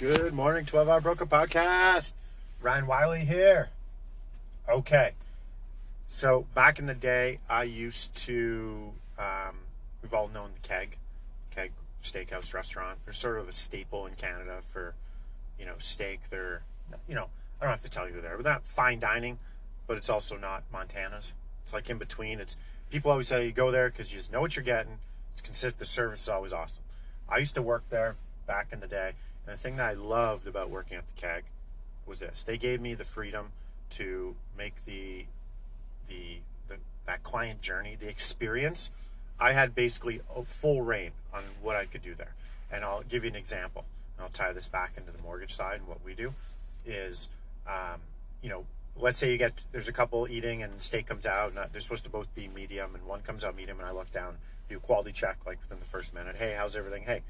Good morning, 12 Hour Broker Podcast. Ryan Wiley here. Okay. So, back in the day, I used to, um, we've all known the Keg, Keg Steakhouse restaurant. They're sort of a staple in Canada for, you know, steak. They're, you know, I don't have to tell you they're, but they're not fine dining, but it's also not Montana's. It's like in between. It's people always say you go there because you just know what you're getting. It's consistent. The service is always awesome. I used to work there back in the day and the thing that I loved about working at the Keg was this: they gave me the freedom to make the the, the that client journey, the experience. I had basically full rein on what I could do there. And I'll give you an example. And I'll tie this back into the mortgage side and what we do is, um, you know, let's say you get there's a couple eating and steak comes out and they're supposed to both be medium and one comes out medium and I look down, do a quality check like within the first minute. Hey, how's everything? Hey,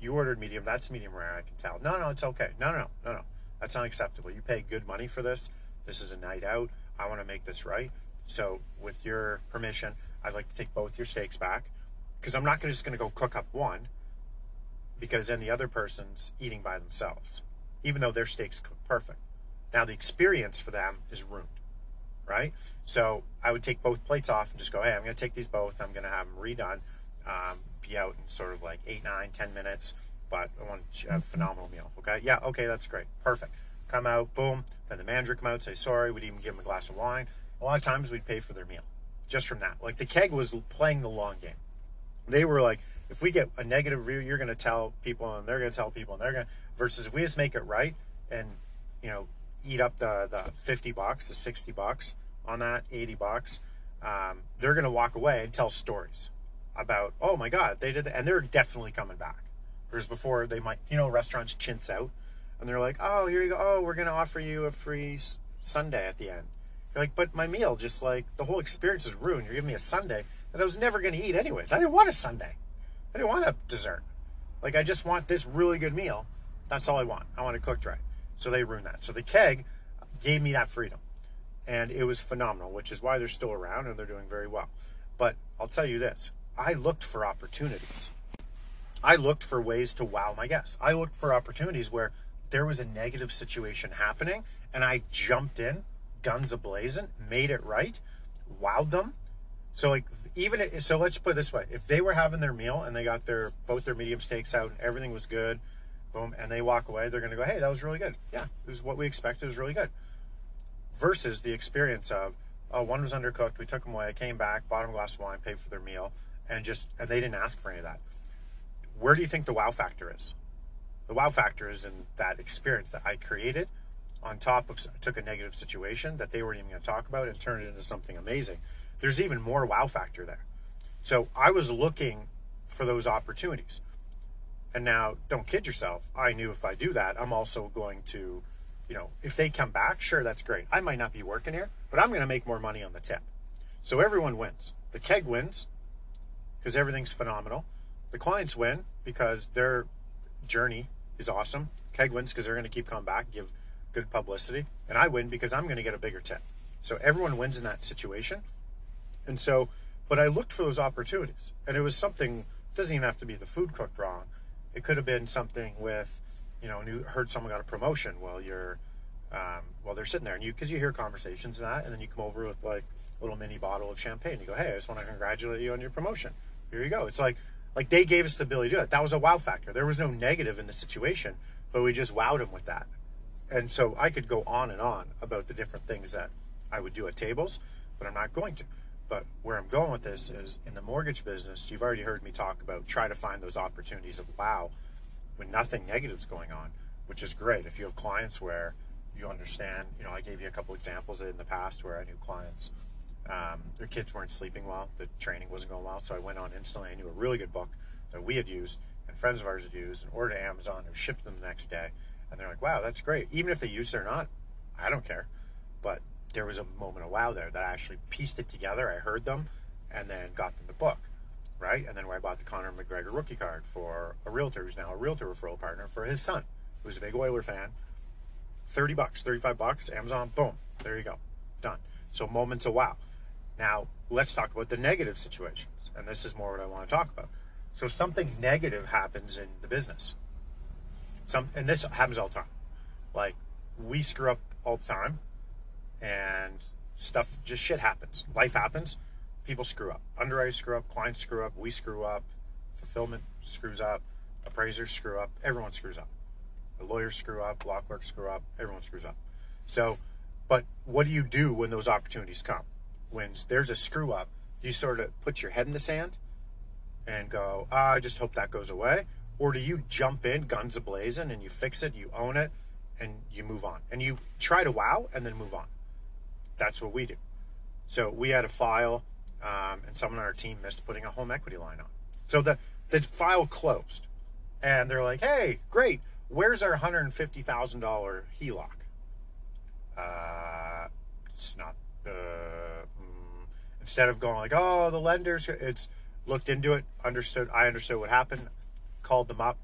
you ordered medium. That's medium rare. I can tell. No, no, it's okay. No, no, no, no. That's unacceptable. You pay good money for this. This is a night out. I want to make this right. So, with your permission, I'd like to take both your steaks back because I'm not just going to go cook up one because then the other person's eating by themselves, even though their steaks cook perfect. Now, the experience for them is ruined, right? So, I would take both plates off and just go, hey, I'm going to take these both. I'm going to have them redone. Um, be out in sort of like eight, nine, ten minutes, but I want to have a phenomenal meal. Okay. Yeah. Okay. That's great. Perfect. Come out, boom. Then the manager come out, say sorry. We'd even give them a glass of wine. A lot of times we'd pay for their meal just from that. Like the keg was playing the long game. They were like, if we get a negative review, you're going to tell people and they're going to tell people and they're going to, versus if we just make it right and, you know, eat up the, the 50 bucks, the 60 bucks on that, 80 bucks, um, they're going to walk away and tell stories about, oh my God, they did that. And they're definitely coming back. Whereas before, they might, you know, restaurants chintz out and they're like, oh, here you go. Oh, we're going to offer you a free sundae at the end. You're like, but my meal, just like the whole experience is ruined. You're giving me a sundae that I was never going to eat anyways. I didn't want a sundae. I didn't want a dessert. Like, I just want this really good meal. That's all I want. I want it cooked right. So they ruined that. So the keg gave me that freedom. And it was phenomenal, which is why they're still around and they're doing very well. But I'll tell you this I looked for opportunities. I looked for ways to wow my guests. I looked for opportunities where there was a negative situation happening and I jumped in, guns ablazing, made it right, wowed them. So like even so let's put it this way. If they were having their meal and they got their both their medium steaks out and everything was good, boom, and they walk away, they're gonna go, Hey, that was really good. Yeah, this is what we expected, it was really good. Versus the experience of, oh, one was undercooked, we took them away, I came back, bought them a glass of wine, paid for their meal, and just and they didn't ask for any of that. Where do you think the wow factor is? The wow factor is in that experience that I created on top of took a negative situation that they weren't even going to talk about and turned it into something amazing. There's even more wow factor there. So I was looking for those opportunities. And now don't kid yourself. I knew if I do that, I'm also going to, you know, if they come back, sure, that's great. I might not be working here, but I'm going to make more money on the tip. So everyone wins. The keg wins because everything's phenomenal. The clients win because their journey is awesome. Keg wins because they're going to keep coming back, give good publicity, and I win because I'm going to get a bigger tip. So everyone wins in that situation. And so, but I looked for those opportunities, and it was something. Doesn't even have to be the food cooked wrong. It could have been something with, you know, and you heard someone got a promotion while you're, um, while they're sitting there, and you because you hear conversations and that, and then you come over with like a little mini bottle of champagne. You go, hey, I just want to congratulate you on your promotion here you go. It's like like they gave us the ability to do it. That was a wow factor. There was no negative in the situation, but we just wowed them with that. And so I could go on and on about the different things that I would do at tables, but I'm not going to. But where I'm going with this is in the mortgage business, you've already heard me talk about try to find those opportunities of wow when nothing negative is going on, which is great. If you have clients where you understand, you know, I gave you a couple examples in the past where I knew clients um, their kids weren't sleeping well. The training wasn't going well. So I went on instantly. I knew a really good book that we had used and friends of ours had used and ordered Amazon and shipped them the next day. and they're like, "Wow, that's great." Even if they used it or not, I don't care. But there was a moment of wow there that I actually pieced it together. I heard them, and then got them the book, right? And then I bought the Conor McGregor rookie card for a realtor who's now a realtor referral partner for his son, who's a big Oiler fan. Thirty bucks, thirty-five bucks, Amazon, boom, there you go, done. So moments of wow. Now let's talk about the negative situations, and this is more what I want to talk about. So something negative happens in the business. Some, and this happens all the time. Like we screw up all the time, and stuff just shit happens. Life happens. People screw up. Underwriters screw up. Clients screw up. We screw up. Fulfillment screws up. Appraisers screw up. Everyone screws up. The lawyers screw up. Law clerks screw up. Everyone screws up. So, but what do you do when those opportunities come? When there's a screw up, you sort of put your head in the sand and go, ah, I just hope that goes away? Or do you jump in, guns ablazing, and you fix it, you own it, and you move on? And you try to wow and then move on. That's what we do. So we had a file, um, and someone on our team missed putting a home equity line on. So the, the file closed. And they're like, hey, great. Where's our $150,000 HELOC? Uh, it's not the. Instead of going like, oh, the lenders, it's looked into it, understood. I understood what happened, called them up.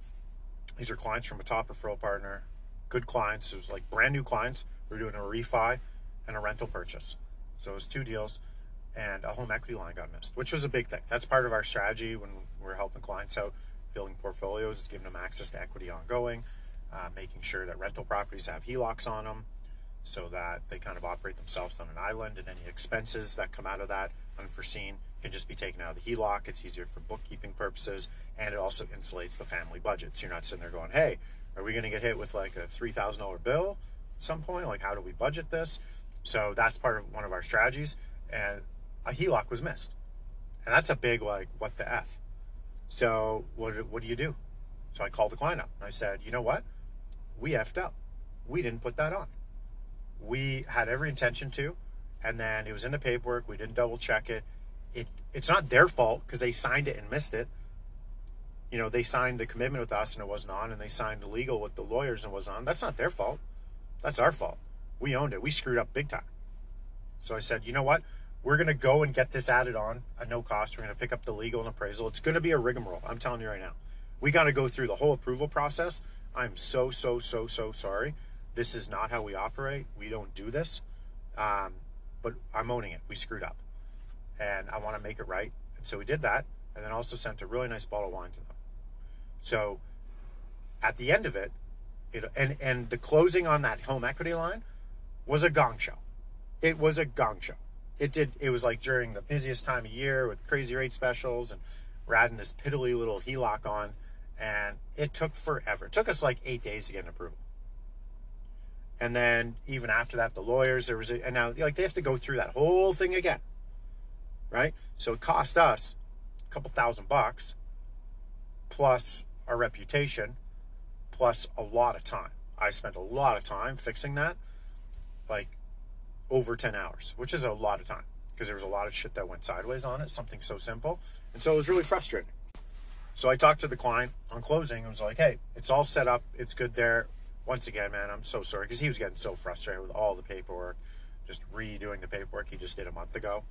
These are clients from a top referral partner, good clients. It was like brand new clients. We are doing a refi and a rental purchase. So it was two deals, and a home equity line got missed, which was a big thing. That's part of our strategy when we're helping clients out, building portfolios, is giving them access to equity ongoing, uh, making sure that rental properties have HELOCs on them, so that they kind of operate themselves on an island, and any expenses that come out of that unforeseen can just be taken out of the HELOC. It's easier for bookkeeping purposes, and it also insulates the family budget. So you're not sitting there going, "Hey, are we going to get hit with like a three thousand dollar bill at some point? Like, how do we budget this?" So that's part of one of our strategies. And a HELOC was missed, and that's a big like, what the f? So what what do you do? So I called the client up and I said, "You know what? We effed up. We didn't put that on. We had every intention to." and then it was in the paperwork. We didn't double check it. It it's not their fault because they signed it and missed it. You know, they signed the commitment with us and it wasn't on, and they signed the legal with the lawyers and it wasn't on. That's not their fault. That's our fault. We owned it. We screwed up big time. So I said, you know what? We're gonna go and get this added on at no cost. We're gonna pick up the legal and appraisal. It's gonna be a rigmarole. I'm telling you right now. We got to go through the whole approval process. I'm so so so so sorry. This is not how we operate. We don't do this. Um, but I'm owning it. We screwed up. And I want to make it right. And so we did that. And then also sent a really nice bottle of wine to them. So at the end of it, it and, and the closing on that home equity line was a gong show. It was a gong show. It did, it was like during the busiest time of year with crazy rate specials and we're adding this piddly little HELOC on. And it took forever. It took us like eight days to get an approval and then even after that, the lawyers there was a, and now like they have to go through that whole thing again, right? So it cost us a couple thousand bucks, plus our reputation, plus a lot of time. I spent a lot of time fixing that, like over 10 hours, which is a lot of time because there was a lot of shit that went sideways on it, something so simple. And so it was really frustrating. So I talked to the client on closing and was like, hey, it's all set up, it's good there once again, man, I'm so sorry because he was getting so frustrated with all the paperwork, just redoing the paperwork he just did a month ago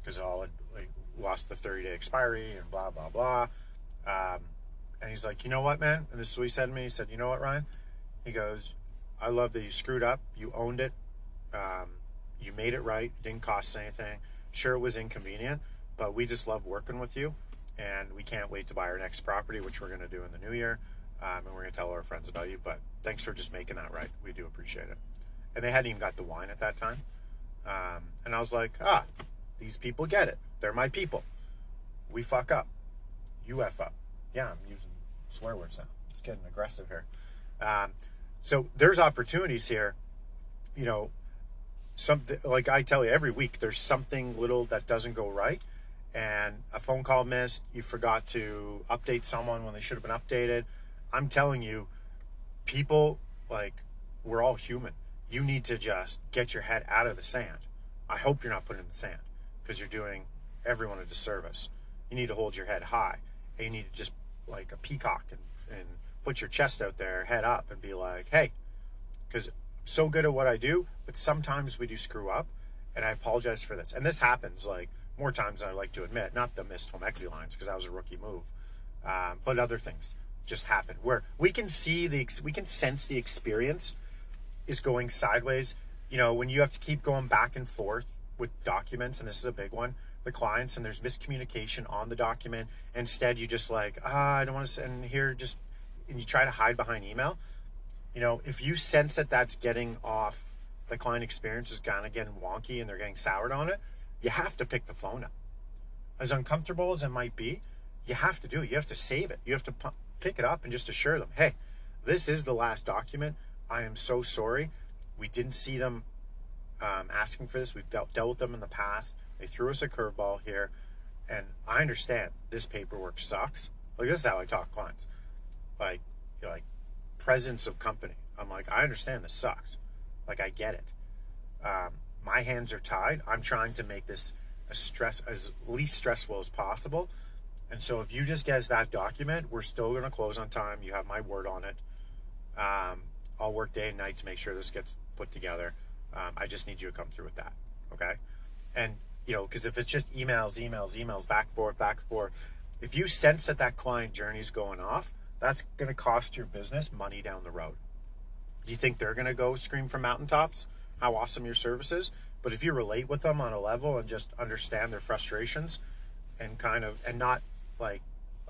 because it all had like lost the 30 day expiry and blah blah blah. Um, and he's like, you know what, man? And this is what he said to me. He said, you know what, Ryan? He goes, I love that you screwed up. You owned it. Um, you made it right. Didn't cost anything. Sure, it was inconvenient, but we just love working with you, and we can't wait to buy our next property, which we're going to do in the new year um, and we're going to tell our friends about you. But thanks for just making that right. We do appreciate it. And they hadn't even got the wine at that time. Um, and I was like, ah, these people get it. They're my people. We fuck up. You F up. Yeah, I'm using swear words now. It's getting aggressive here. Um, so there's opportunities here. You know, something like I tell you every week, there's something little that doesn't go right. And a phone call missed, you forgot to update someone when they should have been updated I'm telling you, people like we're all human. You need to just get your head out of the sand. I hope you're not putting in the sand because you're doing everyone a disservice. You need to hold your head high. And you need to just like a peacock and, and put your chest out there, head up, and be like, hey, because so good at what I do, but sometimes we do screw up, and I apologize for this. And this happens like more times than I like to admit. Not the missed home equity lines because that was a rookie move, um, but other things just happen where we can see the we can sense the experience is going sideways. You know, when you have to keep going back and forth with documents, and this is a big one, the clients, and there's miscommunication on the document. Instead, you just like, ah, I don't want to send here, just, and you try to hide behind email. You know, if you sense that that's getting off, the client experience is kind of getting wonky and they're getting soured on it, you have to pick the phone up. As uncomfortable as it might be, you have to do it. You have to save it. You have to pick it up and just assure them, hey, this is the last document. I am so sorry. We didn't see them um, asking for this. We've dealt, dealt with them in the past. They threw us a curveball here. And I understand this paperwork sucks. Like, this is how I talk clients. Like, you like presence of company. I'm like, I understand this sucks. Like, I get it. Um, my hands are tied. I'm trying to make this as stress as least stressful as possible. And so if you just get that document, we're still going to close on time. You have my word on it. Um, I'll work day and night to make sure this gets put together. Um, I just need you to come through with that. Okay. And, you know, because if it's just emails, emails, emails, back forth, back forth, if you sense that that client journey is going off, that's going to cost your business money down the road. Do you think they're going to go scream from mountaintops how awesome your service is? But if you relate with them on a level and just understand their frustrations and kind of, and not like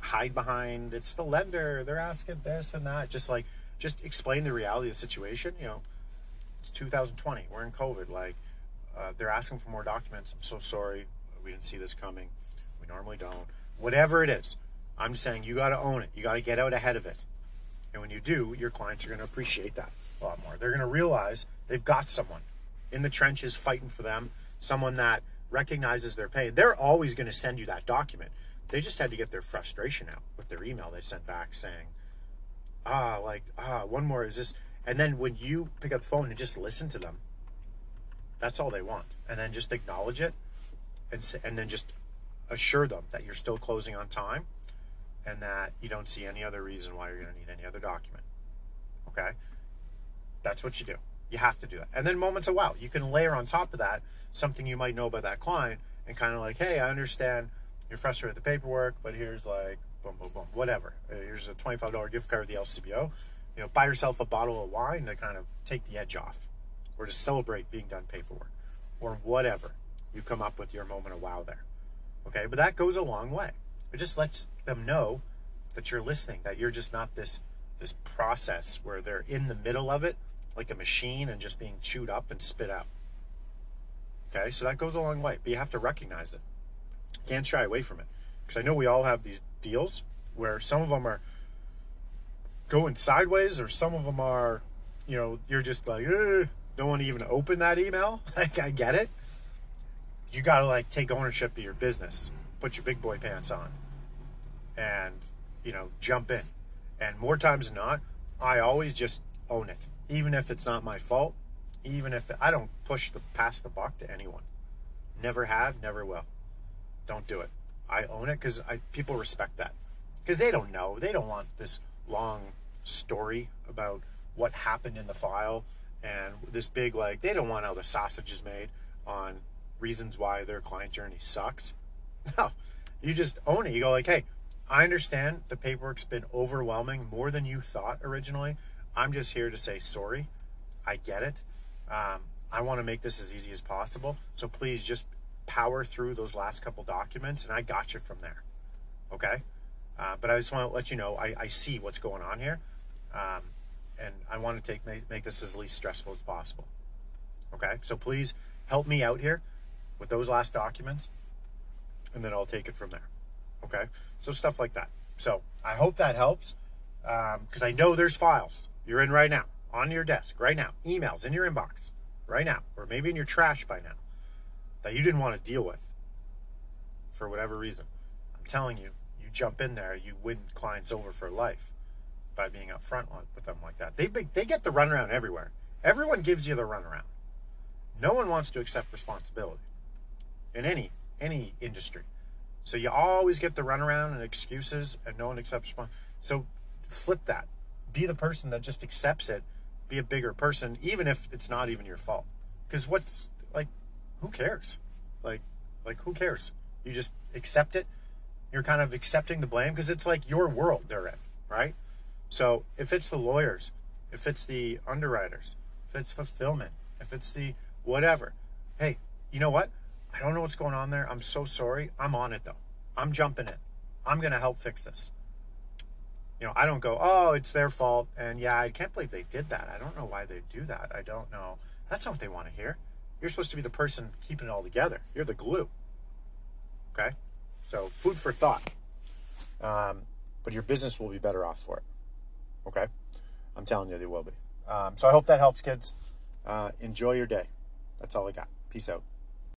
hide behind, it's the lender, they're asking this and that, just like, just explain the reality of the situation. You know, it's 2020. We're in COVID. Like, uh, they're asking for more documents. I'm so sorry. We didn't see this coming. We normally don't. Whatever it is, I'm just saying you got to own it. You got to get out ahead of it. And when you do, your clients are going to appreciate that a lot more. They're going to realize they've got someone in the trenches fighting for them, someone that recognizes their pain. They're always going to send you that document. They just had to get their frustration out with their email they sent back saying, ah, like, ah, one more is this. And then when you pick up the phone and just listen to them, that's all they want. And then just acknowledge it and, and then just assure them that you're still closing on time and that you don't see any other reason why you're going to need any other document. Okay? That's what you do. You have to do that. And then moments of wow, you can layer on top of that something you might know about that client and kind of like, hey, I understand you're frustrated with the paperwork, but here's like boom, boom, boom, whatever. Uh, here's a $25 gift card at the LCBO. You know, buy yourself a bottle of wine to kind of take the edge off or to celebrate being done paperwork or whatever. You come up with your moment of wow there. Okay, but that goes a long way. It just lets them know that you're listening, that you're just not this this process where they're in the middle of it like a machine and just being chewed up and spit out. Okay, so that goes a long way, but you have to recognize it. Can't shy away from it because I know we all have these deals where some of them are going sideways or some of them are, you know, you're just like, eh, don't want to even open that email. Like, I get it. You got to like take ownership of your business, put your big boy pants on, and, you know, jump in. And more times than not, I always just own it, even if it's not my fault, even if I don't push the pass the buck to anyone. Never have, never will. Don't do it. I own it because people respect that because they don't know. They don't want this long story about what happened in the file and this big like they don't want how the sausage is made on reasons why their client journey sucks. No, you just own it. You go like, hey, I understand the paperwork's been overwhelming more than you thought originally. I'm just here to say sorry. I get it. Um, I want to make this as easy as possible. So please just power through those last couple documents, and I got you from there. Okay, uh, but I just want to let you know I, I see what's going on here, um, and I want to take make, make this as least stressful as possible. Okay, so please help me out here with those last documents, and then I'll take it from there. Okay, so stuff like that. So I hope that helps because um, I know there's files you're in right now on your desk right now, emails in your inbox right now, or maybe in your trash by now that you didn't want to deal with for whatever reason. I'm telling you, you jump in there, you win clients over for life by being upfront with them like that. They they get the runaround everywhere. Everyone gives you the runaround. No one wants to accept responsibility in any any industry. So you always get the runaround and excuses, and no one accepts responsibility. So flip that. be the person that just accepts it. Be a bigger person, even if it's not even your fault. Because what's like, who cares? Like, like who cares? You just accept it. You're kind of accepting the blame because it's like your world they're in, right? So if it's the lawyers, if it's the underwriters, if it's fulfillment, if it's the whatever, hey, you know what? I don't know what's going on there. I'm so sorry. I'm on it though. I'm jumping in. I'm going to help fix this. You know, I don't go, oh, it's their fault. And yeah, I can't believe they did that. I don't know why they do that. I don't know. That's not what they want to hear. You're supposed to be the person keeping it all together. You're the glue. Okay? So, food for thought. Um, but your business will be better off for it. Okay? I'm telling you, they will be. Um, so, I hope that helps, kids. Uh, enjoy your day. That's all I got. Peace out.